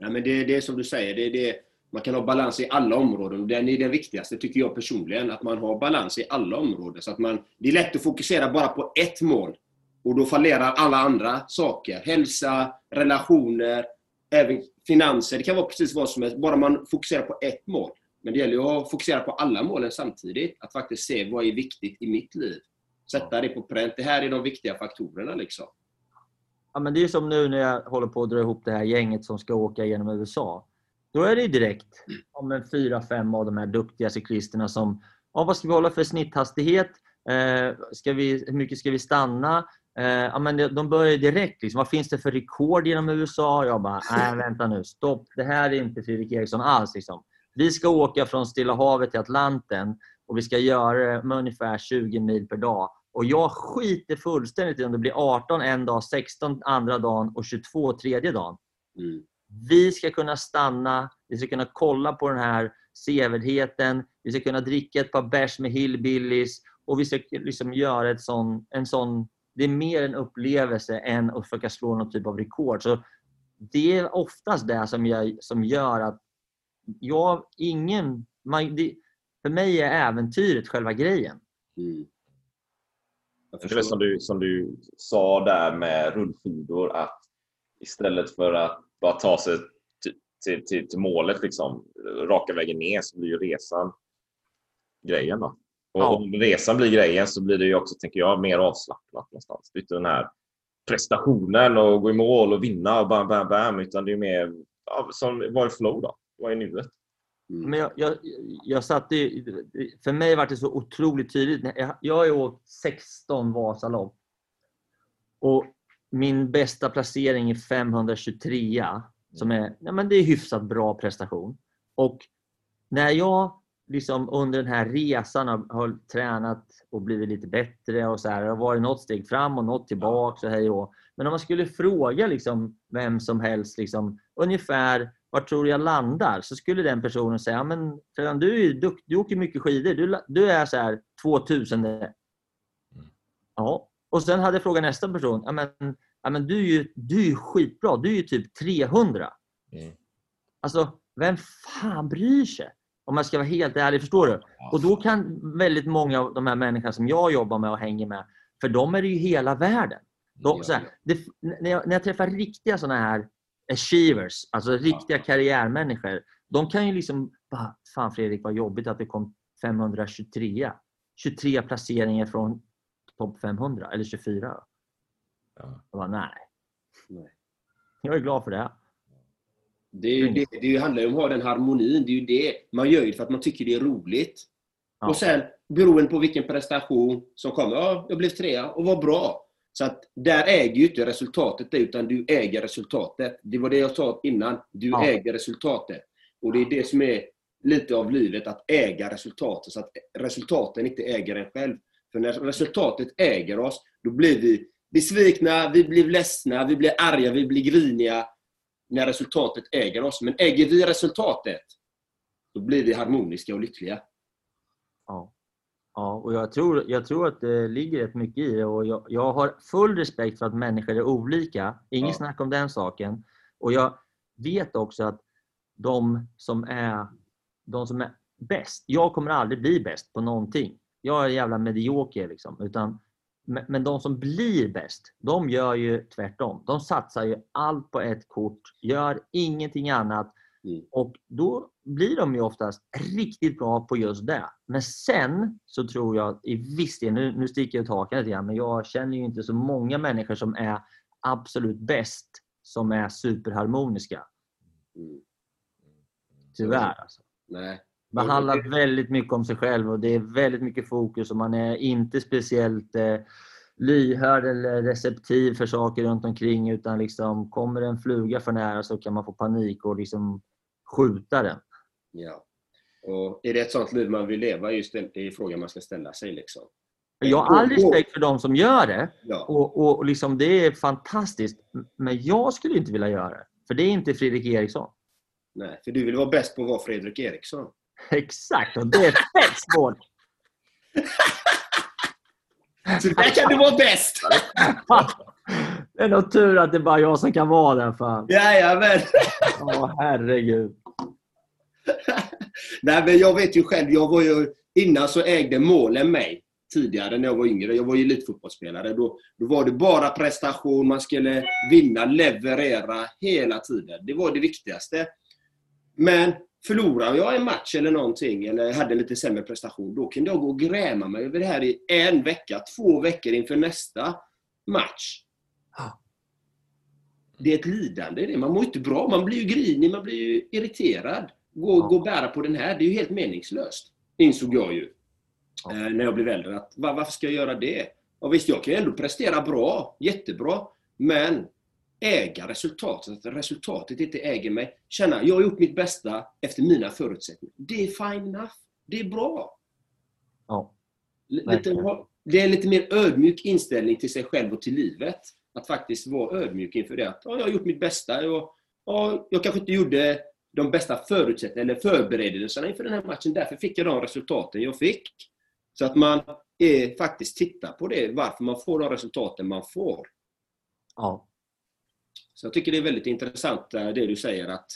Nej, men det, det är som du säger, det, det, man kan ha balans i alla områden. Den är den viktigaste, tycker jag personligen. Att man har balans i alla områden. Så att man, det är lätt att fokusera bara på ett mål. Och då fallerar alla andra saker. Hälsa, relationer, även finanser. Det kan vara precis vad som helst. Bara man fokuserar på ett mål. Men det gäller ju att fokusera på alla målen samtidigt. Att faktiskt se vad är viktigt i mitt liv. Sätta det på pränt. Det här är de viktiga faktorerna liksom. Ja, men det är som nu när jag håller på att dra ihop det här gänget som ska åka genom USA. Då är det ju direkt om en fyra, fem av de här duktiga cyklisterna som, ja, vad ska vi hålla för snitthastighet? Eh, ska vi, hur mycket ska vi stanna? Eh, ja, men de- de börjar direkt. Liksom, vad finns det för rekord genom USA? Jag bara, nej vänta nu, stopp. Det här är inte Fredrik Eriksson alls. Liksom. Vi ska åka från Stilla havet till Atlanten och vi ska göra det med ungefär 20 mil per dag. Och jag skiter fullständigt i om det blir 18 en dag, 16 andra dagen och 22 tredje dagen. Mm. Vi ska kunna stanna, vi ska kunna kolla på den här sevärdheten, vi ska kunna dricka ett par bärs med hillbillies och vi ska liksom göra ett sån, en sån... Det är mer en upplevelse än att försöka slå någon typ av rekord. Så det är oftast det som, jag, som gör att jag, ingen... Man, det, för mig är äventyret själva grejen. Mm. Jag Det är som du, som du sa där med rullskidor att istället för att bara ta sig till, till, till, till målet liksom, raka vägen ner så blir ju resan grejen. Då. Och Ja. om resan blir grejen så blir det ju också, tänker jag, mer avslappnat någonstans. Det är inte den här prestationen och gå i mål och vinna och bam, bam, bam. Utan det är mer, ja, som, vad är flow då? Vad är nuet? Men jag, jag, jag satt i, för mig var det så otroligt tydligt. Jag, jag har ju åkt 16 Vasalopp. Och min bästa placering är 523. Som är, ja, men det är hyfsat bra prestation. Och när jag liksom under den här resan har, har tränat och blivit lite bättre och så här, det har varit något steg fram och något tillbaka och hej och Men om man skulle fråga liksom vem som helst liksom, ungefär var tror du jag landar? Så skulle den personen säga, ja, men Fredan, du, är ju dukt, du åker mycket skidor. Du, du är så här 2000. Ja. Och sen hade jag frågat nästa person, ja, men, ja, men du, är ju, du är ju skitbra. Du är ju typ 300. Mm. Alltså, vem fan bryr sig? Om jag ska vara helt ärlig, förstår du? Och då kan väldigt många av de här människorna som jag jobbar med och hänger med, för dem är det ju hela världen. De, här, det, när, jag, när jag träffar riktiga såna här achievers, alltså riktiga karriärmänniskor, de kan ju liksom bara, fan Fredrik vad jobbigt att det kom 523. 23 placeringar från topp 500, eller 24. Ja. Jag bara, nej. Nej. Jag är glad för det. Det, är ju det, det handlar ju om att ha den harmonin. Det är ju det. Man gör ju för att man tycker det är roligt. Ja. Och sen, beroende på vilken prestation som kommer. Ja, jag blev trea och var bra. Så att där äger ju inte resultatet det, utan du äger resultatet. Det var det jag sa innan. Du Ja. äger resultatet. Och det är det som är lite av livet, att äga resultatet. Så att resultaten inte äger en själv. För när resultatet äger oss, då blir vi besvikna, vi blir ledsna, vi blir arga, vi blir griniga. När resultatet äger oss. Men äger vi resultatet, då blir vi harmoniska och lyckliga. Ja. Och jag tror, jag tror att det ligger rätt mycket i det. Och jag, jag har full respekt för att människor är olika. Inget Ja. snack om den saken. Och jag vet också att de som är, de som är bäst, jag kommer aldrig bli bäst på någonting. Jag är jävla medioker liksom. Utan, men de som blir bäst, de gör ju tvärtom. De satsar ju allt på ett kort, gör ingenting annat. Mm. Och då blir de ju oftast riktigt bra på just det. Men sen så tror jag i viss del, nu, nu sticker jag ut hakan lite grann, men jag känner ju inte så många människor som är absolut bäst som är superharmoniska. Mm. Tyvärr. Alltså. Nej. Man handlar väldigt mycket om sig själv och det är väldigt mycket fokus och man är inte speciellt eh, lyhörd eller receptiv för saker runt omkring utan liksom kommer en fluga för nära så kan man få panik och liksom skjuta den. Ja. Och är det ett sånt liv man vill leva? Just det, är frågan man ska ställa sig. Liksom. Jag har all respekt för de som gör det Ja. och, och, och liksom det är fantastiskt. Men jag skulle inte vilja göra det. För det är inte Fredrik Eriksson. Nej, för du vill vara bäst på att vara Fredrik Eriksson. Exakt, och det är fett svårt. Så där kan du vara bäst! Det är nog tur att det är bara jag som kan vara det. Fan. Jajamän! Åh, herregud. Nej, men jag vet ju själv. Jag var ju, innan så ägde målen mig. Tidigare när jag var yngre. Jag var ju elitfotbollsspelare. Då, då var det bara prestation. Man skulle vinna, leverera hela tiden. Det var det viktigaste. Men förlorade jag en match eller någonting, eller hade lite sämre prestation, då kunde jag gå och gräma mig över det här i en vecka, två veckor inför nästa match. Det är ett lidande. Det. Man mår inte bra. Man blir ju grinig, man blir ju irriterad. Gå, gå och bära på den här, det är ju helt meningslöst. Insåg jag ju. Eh, när jag blev äldre. Att, va- varför ska jag göra det? Ja, visst, jag kan ju ändå prestera bra. Jättebra. Men äga resultatet. Att resultatet inte äger mig. Känna, jag har gjort mitt bästa efter mina förutsättningar. Det är fine enough. Det är bra. Ja. Lite, det är en lite mer ödmjuk inställning till sig själv och till livet. Att faktiskt vara ödmjuk inför det. Att, ja, jag har gjort mitt bästa. Jag, ja, jag kanske inte gjorde de bästa förutsättningarna eller förberedelserna inför den här matchen. Därför fick jag de resultaten jag fick. Så att man är, faktiskt tittar på det. Varför man får de resultaten man får. Ja. Så jag tycker det är väldigt intressant eh, det du säger att,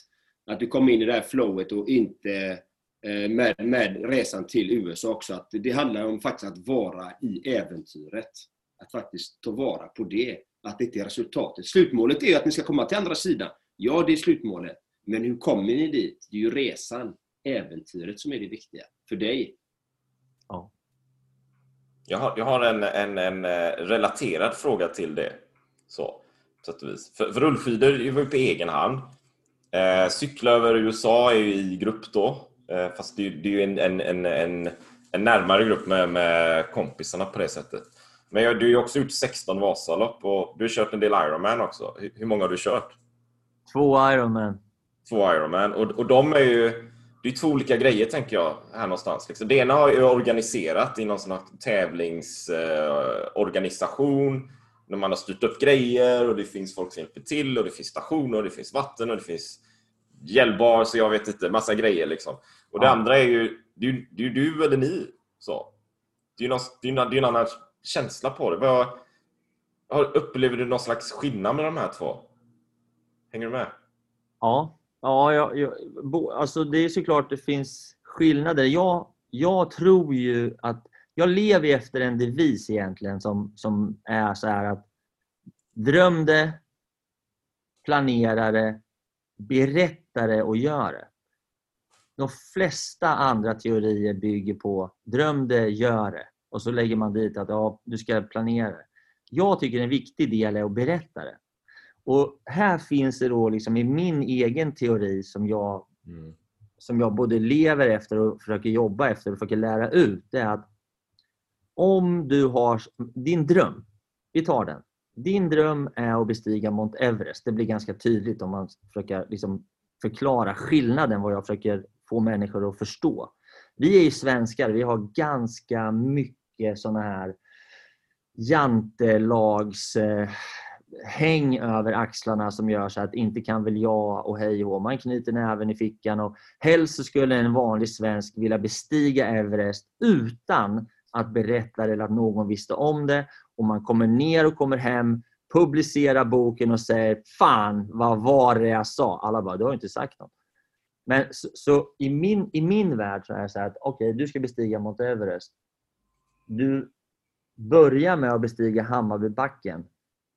att du kom in i det här flowet och inte eh, med, med resan till USA också. Att det handlar om faktiskt att vara i äventyret. Att faktiskt ta vara på det. Att det inte är resultatet. Slutmålet är ju att ni ska komma till andra sidan. Ja, det är slutmålet. Men hur kommer ni dit? Det är ju resan, äventyret som är det viktiga. För dig. Ja. Jag har, jag har en, en, en eh, relaterad fråga till det. Så, sätt och vis. För, för rullskidor är ju på egen hand. Eh, cykla över USA är ju i grupp då. Eh, fast det, är ju- det är ju en, en, en, en, en närmare grupp med, med kompisarna på det sättet. Men jag, du har ju också gjort 16 Vasalopp och du har kört en del Ironman också. Hur, hur många har du kört? Två Ironman. Två Ironman. Och, och de är ju... Det är två olika grejer, tänker jag, här någonstans. Liksom. Det ena är ju organiserat i någon sån här tävlingsorganisation. när man har styrt upp grejer och det finns folk som hjälper till och det finns stationer och det finns vatten och det finns gällbar, så jag vet inte, massa grejer liksom. Och det Ja. andra är ju, det är ju det är ju du eller ni. Så. Det är ju det är någon, det är ju en annan känsla på det. Vad, har- upplever du någon slags skillnad med de här två? Hänger du med? Ja, ja jag, jag, bo, alltså det är såklart det finns skillnader. Jag, jag tror ju att jag lever ju efter en devis egentligen som, som är så här att dröm det, planera det, berätta det och gör det. De flesta andra teorier bygger på dröm det, gör det. Och så lägger man dit att ja, du ska planera det. Jag tycker en viktig del är att berätta det. Och här finns det då liksom i min egen teori som jag, som jag både lever efter och försöker jobba efter och försöker lära ut. Det är att om du har din dröm, vi tar den. Din dröm är att bestiga Mount Everest. Det blir ganska tydligt om man försöker liksom förklara skillnaden, vad jag försöker få människor att förstå. Vi är ju svenskar, vi har ganska mycket såna här jantelags eh, häng över axlarna som gör så att inte kan väl jag och hej och hå. Man knyter näven i fickan och helst så skulle en vanlig svensk vilja bestiga Everest utan att berätta eller att någon visste om det. Och man kommer ner och kommer hem, publicerar boken och säger Fan, vad var det jag sa? Alla bara, du har inte sagt något. Men så, så i, min, i min värld så är det så här att okej, okay, du ska bestiga Mount Everest. Du börjar med att bestiga Hammarbybacken.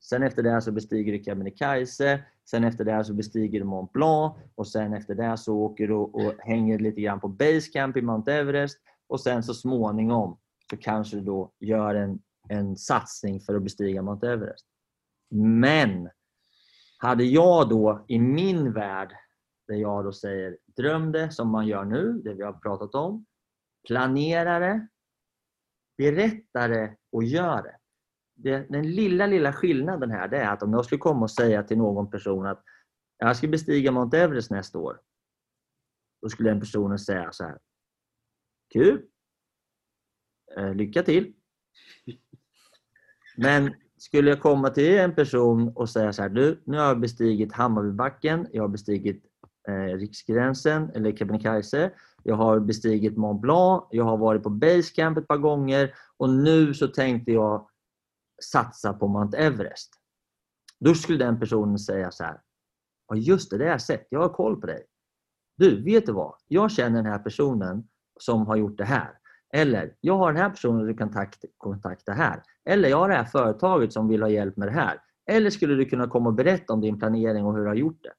Sen efter det så bestiger du Kebnekaise. Sen efter det så bestiger du Mont Blanc. Och sen efter det så åker du och hänger lite grann på Basecamp i Mount Everest. Och sen så småningom så kanske du då gör en, en satsning för att bestiga Mount Everest. Men hade jag då i min värld, där jag då säger dröm det som man gör nu, det vi har pratat om, planera det, berätta det och gör det det. Den lilla, lilla skillnaden här det är att om jag skulle komma och säga till någon person att jag ska bestiga Mount Everest nästa år. Då skulle den personen säga så här. Kul! Eh, lycka till! Men skulle jag komma till en person och säga så här, du, nu har jag bestigit Hammarbybacken, jag har bestigit eh, Riksgränsen eller Kebnekaise, jag har bestigit Mont Blanc, jag har varit på Basecamp ett par gånger och nu så tänkte jag satsa på Mount Everest. Då skulle den personen säga så här, ja just det, det har jag sett, jag har koll på dig. Du, vet du vad? Jag känner den här personen som har gjort det här. Eller, jag har den här personen du kan kontakta här. Eller, jag har det här företaget som vill ha hjälp med det här. Eller skulle du kunna komma och berätta om din planering och hur du har gjort det?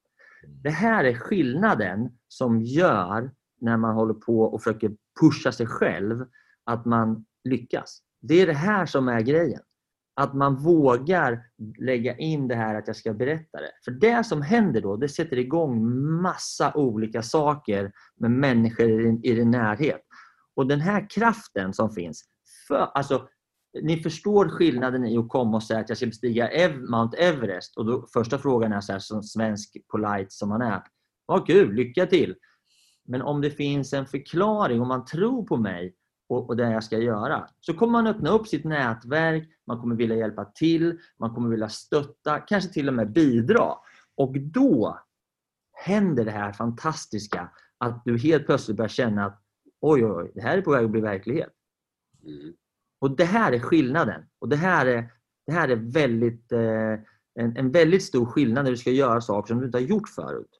Det här är skillnaden som gör när man håller på och försöker pusha sig själv att man lyckas. Det är det här som är grejen. Att man vågar lägga in det här att jag ska berätta det. För det som händer då, det sätter igång massa olika saker med människor i din närhet. Och den här kraften som finns, för, alltså, ni förstår skillnaden i att komma och säga att jag ska bestiga Mount Everest. Och då, första frågan är så här, som svensk polite som man är. Vad kul, lycka till! Men om det finns en förklaring, om man tror på mig och, och det jag ska göra, så kommer man öppna upp sitt nätverk, man kommer vilja hjälpa till, man kommer vilja stötta, kanske till och med bidra. Och då händer det här fantastiska att du helt plötsligt börjar känna att oj, oj, det här är på väg att bli verklighet. Mm. Och Det här är skillnaden. Och Det här är, det här är väldigt, eh, en, en, väldigt stor skillnad när du ska göra saker som du inte har gjort förut.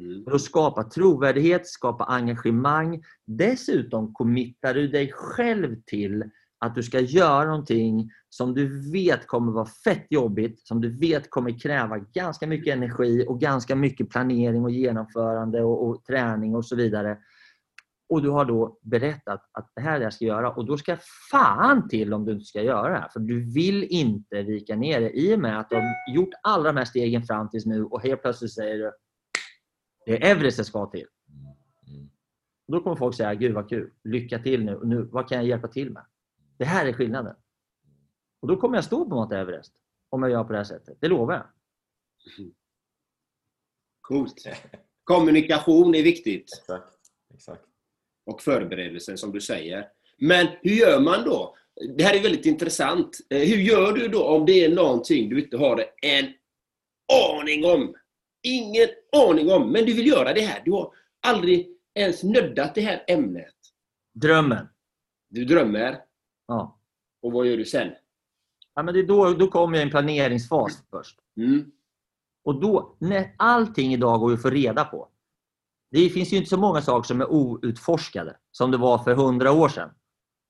Mm. För att skapa trovärdighet, skapa engagemang. Dessutom committar du dig själv till att du ska göra någonting som du vet kommer vara fett jobbigt, som du vet kommer kräva ganska mycket energi och ganska mycket planering och genomförande och, och träning och så vidare. Och du har då berättat att det här är det jag ska göra och då ska fan till om du inte ska göra det här. För du vill inte vika ner dig. i och med att du har gjort alla de här stegen fram tills nu och helt plötsligt säger du det är Everest jag ska till. Och då kommer folk säga, gud vad kul, lycka till nu. nu. Vad kan jag hjälpa till med? Det här är skillnaden. Och då kommer jag stå på Mount Everest om jag gör på det här sättet. Det lovar jag. Coolt. Kommunikation är viktigt. Exakt. Exakt. Och förberedelse som du säger. Men hur gör man då? Det här är väldigt intressant. Eh, hur gör du då om det är någonting du inte har en aning om? Ingen aning om, men du vill göra det här. Du har aldrig ens nöddat det här ämnet. Drömmen. Du drömmer? Ja. Och vad gör du sen? Ja, men det då, då kommer jag i en planeringsfas först. Mm. Och då, när allting idag går att få reda på. Det finns ju inte så många saker som är outforskade som det var för hundra år sedan.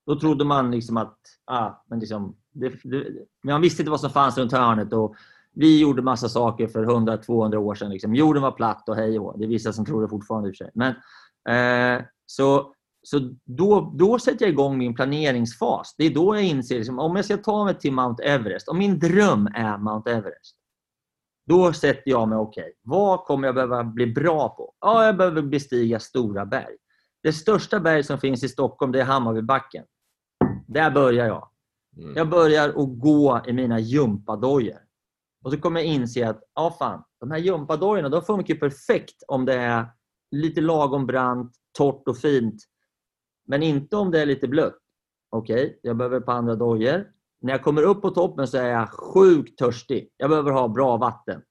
Då trodde man liksom att ah, men liksom, det, det, man visste inte vad som fanns runt hörnet. Och vi gjorde massa saker för 100-200 år sedan. Liksom. Jorden var platt och hej och Det är vissa som tror det fortfarande i och för sig. Men, eh, så så då, då sätter jag igång min planeringsfas. Det är då jag inser liksom, om jag ska ta mig till Mount Everest, om min dröm är Mount Everest. Då sätter jag mig, okej, okay, vad kommer jag behöva bli bra på? Ja, jag behöver bestiga stora berg. Det största berg som finns i Stockholm det är Hammarbybacken. Där börjar jag. Mm. Jag börjar att gå i mina gympadojor. Och så kommer jag inse att ja, fan, de här gympadojorna de funkar perfekt om det är lite lagom brant, torrt och fint. Men inte om det är lite blött. Okej, okay, jag behöver ett par andra dojor. När jag kommer upp på toppen så är jag sjukt törstig. Jag behöver ha bra vatten.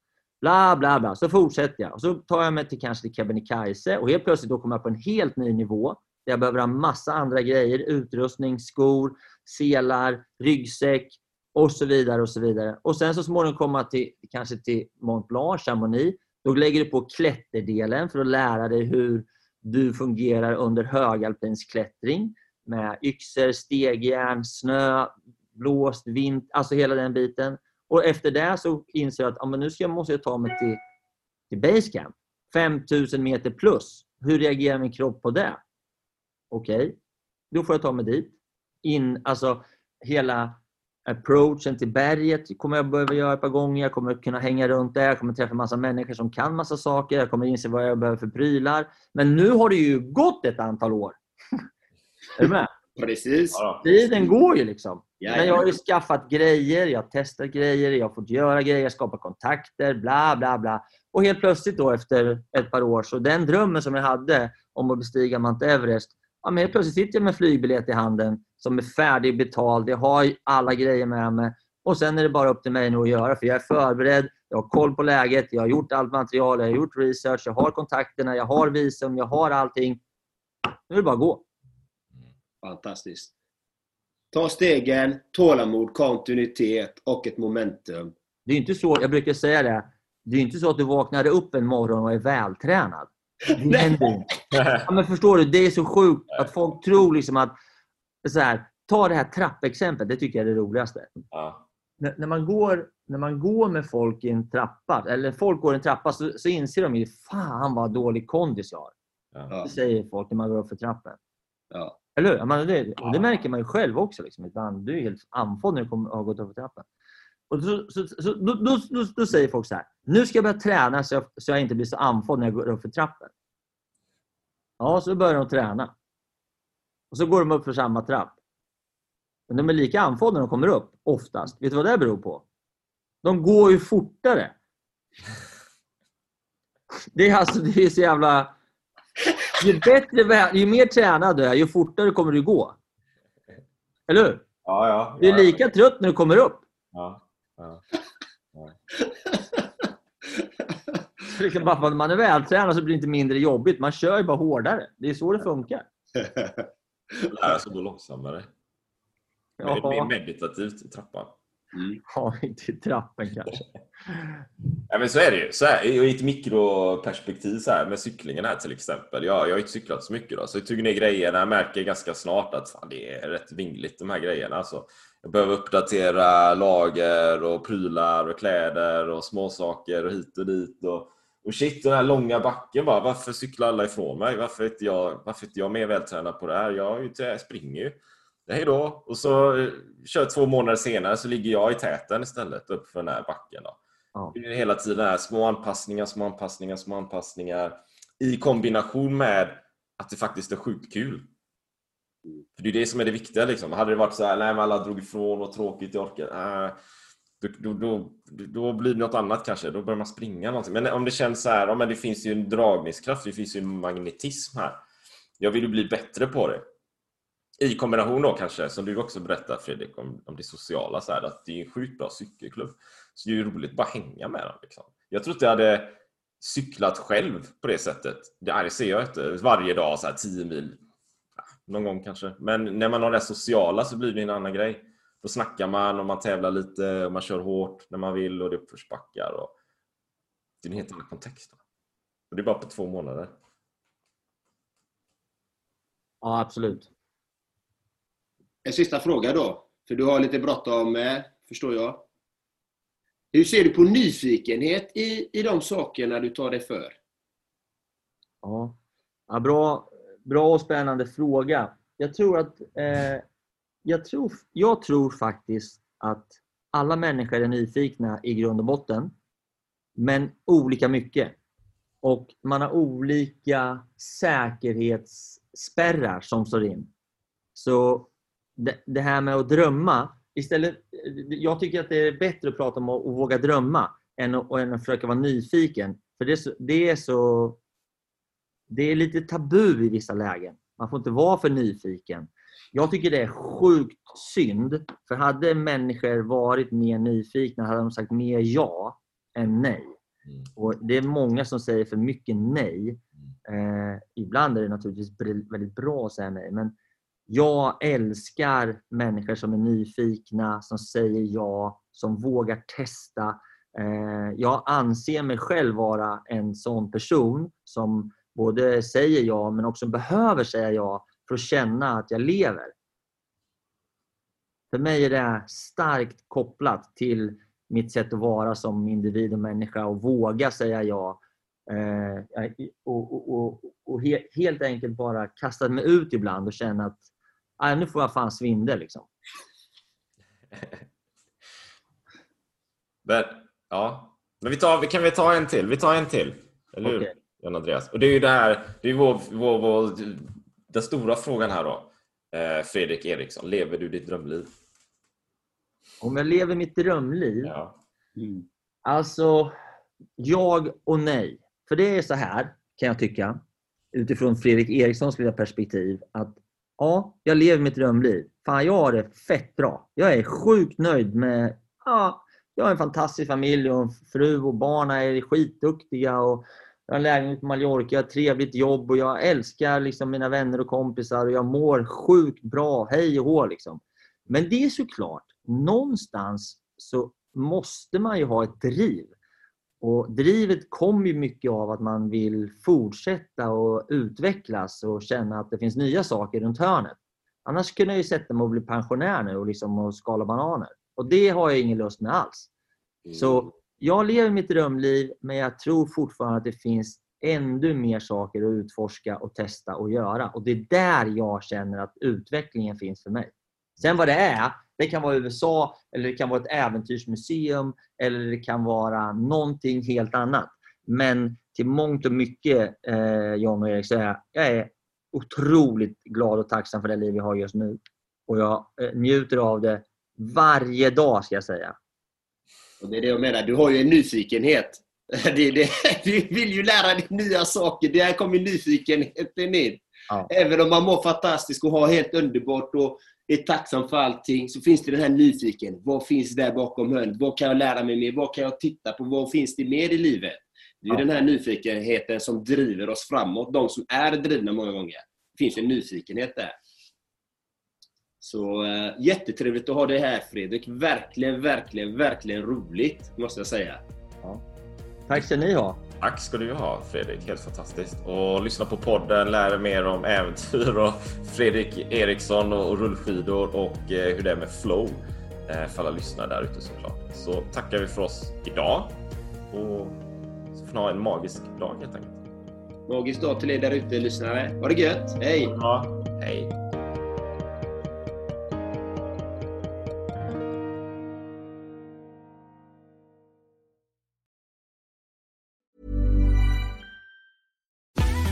Bla, bla, bla. Så fortsätter jag. Och så tar jag mig till kanske till Kebnekaise och helt plötsligt då kommer jag på en helt ny nivå. Där jag behöver ha massa andra grejer. Utrustning, skor, selar, ryggsäck och så vidare. Och så vidare. Och sen så småningom komma till, kanske till Mont Blanc, Chamonix. Då lägger du på klätterdelen för att lära dig hur du fungerar under högalpinsk klättring med yxor, stegjärn, snö, blåst, vind, alltså hela den biten. Och efter det så inser jag att ah, men nu ska måste jag ta mig till, till basecamp. 5000 meter plus. Hur reagerar min kropp på det? Okej, okay. då får jag ta mig dit. In, alltså hela approachen till berget kommer jag behöva göra ett par gånger. Jag kommer kunna hänga runt där. Jag kommer träffa massa människor som kan massa saker. Jag kommer inse vad jag behöver för prylar. Men nu har det ju gått ett antal år. är du med? Precis. Tiden går ju liksom. Ja, Men jag har ju skaffat grejer, jag har testat grejer, jag har fått göra grejer, skapat kontakter, bla bla bla. Och helt plötsligt då efter ett par år, så den drömmen som jag hade om att bestiga Mount Everest, ja, men helt plötsligt sitter jag med flygbiljett i handen som är färdigbetald. Jag har alla grejer med mig. Och sen är det bara upp till mig nu att göra, för jag är förberedd, jag har koll på läget, jag har gjort allt material, jag har gjort research, jag har kontakterna, jag har visum, jag har allting. Nu är det bara att gå. Fantastiskt. Ta stegen, tålamod, kontinuitet och ett momentum. Det är inte så, jag brukar säga det, det är inte så att du vaknar upp en morgon och är vältränad. Ja, men förstår du? Det är så sjukt att folk tror liksom att... Så här, ta det här trappexemplet, det tycker jag är det roligaste. Ja. När, när, man går, när man går med folk i en trappa, eller folk går i en trappa, så, så inser de ju fan vad dålig kondis jag har. Ja. Det säger folk när man går upp för trappen. Ja. Eller hur? Men det, det märker man ju själv också. Liksom. Ibland, du är helt andfådd när du kommer, har gått upp för trappen. Och så, så, så, då, då, då, då säger folk så här. Nu ska jag börja träna så jag, så jag inte blir så andfådd när jag går upp för trappen. Ja, så börjar de träna. Och så går de upp för samma trapp. Men de är lika andfådda när de kommer upp, oftast. Vet du vad det beror på? De går ju fortare. Det är alltså det är så jävla... Ju, bättre, ju mer tränad du är, ju fortare kommer du gå. Eller hur? Ja, ja. Du är lika trött när du kommer upp. Ja, ja. Liksom bara för att man är vältränad så blir det inte mindre jobbigt. Man kör ju bara hårdare. Det är så det funkar. Lära sig gå långsammare. Det är Ja, mer meditativt i trappan. ja inte i trappen kanske. Ja, men så är det ju. Så här, I ett mikroperspektiv så här, med cyklingen här till exempel. Jag, jag har inte cyklat så mycket då, så jag tog ner grejerna. Jag märker ganska snart att fan, det är rätt vingligt de här grejerna. Alltså, jag behöver uppdatera lager och prylar och kläder och småsaker och hit och dit. Och, och shit, den här långa backen bara. Varför cyklar alla ifrån mig? Varför är inte jag, varför inte jag mer vältränad på det här? Jag, är ju- jag springer ju. Hej då! Och så eh, kör två månader senare så ligger jag i täten istället upp för den här backen. Då. Ja. Det är hela tiden här små anpassningar, små anpassningar, små anpassningar i kombination med att det faktiskt är sjukt kul. För det är det som är det viktiga. Liksom. Hade det varit så här, nej men alla drog ifrån, vad tråkigt, jag orkar. Äh, då, då, då, blir det något annat kanske. Då börjar man springa någonting. Men om det känns så här, ja, men det finns ju en dragningskraft, det finns ju en magnetism här. Jag vill ju bli bättre på det. I kombination då kanske, som du också berättade Fredrik, om, om det sociala, så här, att det är en sjukt bra cykelklubb. Så det är ju roligt att bara hänga med dem. Liksom. Jag tror inte jag hade cyklat själv på det sättet. Det, det ser jag inte. Varje dag, så här 10 mil. Någon gång kanske. Men när man har det sociala så blir det en annan grej. Då snackar man och man tävlar lite och man kör hårt när man vill och det är uppförsbackar. Och... Det är en helt annan kontext. Och det är bara på två månader. Ja, absolut. En sista fråga då, för du har lite bråttom förstår jag. Hur ser du på nyfikenhet i, i de sakerna du tar dig för? Ja. Ja, bra, bra och spännande fråga. Jag tror att eh, jag, tror, jag tror faktiskt att alla människor är nyfikna i grund och botten. Men olika mycket. Och man har olika säkerhetsspärrar som står in. Så det, det här med att drömma. Istället, jag tycker att det är bättre att prata om att, att våga drömma än att, än att försöka vara nyfiken. För det är så, det är så det är lite tabu i vissa lägen. Man får inte vara för nyfiken. Jag tycker det är sjukt synd. För hade människor varit mer nyfikna hade de sagt mer ja än nej. Och Det är många som säger för mycket nej. Eh, ibland är det naturligtvis väldigt bra att säga nej. Men jag älskar människor som är nyfikna, som säger ja, som vågar testa. Eh, jag anser mig själv vara en sån person som både säger ja men också behöver säga ja för att känna att jag lever. För mig är det starkt kopplat till mitt sätt att vara som individ och människa och våga säga ja. Eh, och, och, och, och helt enkelt bara kasta mig ut ibland och känna att ah, nu får jag fan svindel. Liksom. Men, ja. Men vi tar, kan vi ta en till? Vi tar en till. Eller hur, okay. Jan Andreas? Och det är ju det här, det är vår, vår, vår, den stora frågan här då. Eh, Fredrik Eriksson, lever du ditt drömliv? Om jag lever mitt drömliv? Ja. Mm. Alltså, jag och nej. För det är så här, kan jag tycka, utifrån Fredrik Erikssons lilla perspektiv, att ja, jag lever mitt drömliv. Fan, jag har det fett bra. Jag är sjukt nöjd med... Ja, jag har en fantastisk familj och en fru och barnen är skitduktiga. Och jag har en lägenhet på Mallorca, jag har ett trevligt jobb och jag älskar liksom mina vänner och kompisar och jag mår sjukt bra. Hej och hå liksom. Men det är såklart, någonstans så måste man ju ha ett driv. Och drivet kommer ju mycket av att man vill fortsätta och utvecklas och känna att det finns nya saker runt hörnet. Annars kunde jag ju sätta mig och bli pensionär nu och, liksom och skala bananer. Och det har jag ingen lust med alls. Mm. Så jag lever mitt drömliv men jag tror fortfarande att det finns ännu mer saker att utforska och testa och göra. Och det är där jag känner att utvecklingen finns för mig. Sen vad det är, det kan vara USA, eller det kan vara ett äventyrsmuseum eller det kan vara någonting helt annat. Men till mångt och mycket, eh, John och Erik, så är jag, jag är otroligt glad och tacksam för det liv jag har just nu. Och jag eh, njuter av det varje dag, ska jag säga. Och det är det jag menar, du har ju en nyfikenhet. Det, det, du vill ju lära dig nya saker. Där kommer nyfikenheten in. Ja. Även om man mår fantastiskt och har helt underbart och är tacksam för allting, så finns det den här nyfiken. Vad finns där bakom hörnet? Vad kan jag lära mig mer? Vad kan jag titta på? Vad finns det mer i livet? Det är ja. den här nyfikenheten som driver oss framåt. De som är drivna många gånger. Det finns en nyfikenhet där. Så äh, jättetrevligt att ha dig här Fredrik. Verkligen, verkligen, verkligen roligt måste jag säga. Ja. Tack ska ni ha. Tack ska du ha Fredrik, helt fantastiskt. Och lyssna på podden, lär er mer om äventyr och Fredrik Eriksson och rullskidor och eh, hur det är med flow. Eh, för alla lyssnare där ute såklart. Så tackar vi för oss idag och så får ni ha en magisk dag helt enkelt. Magisk dag till er där ute lyssnare. Ha det gött! Hej! Ja, hej!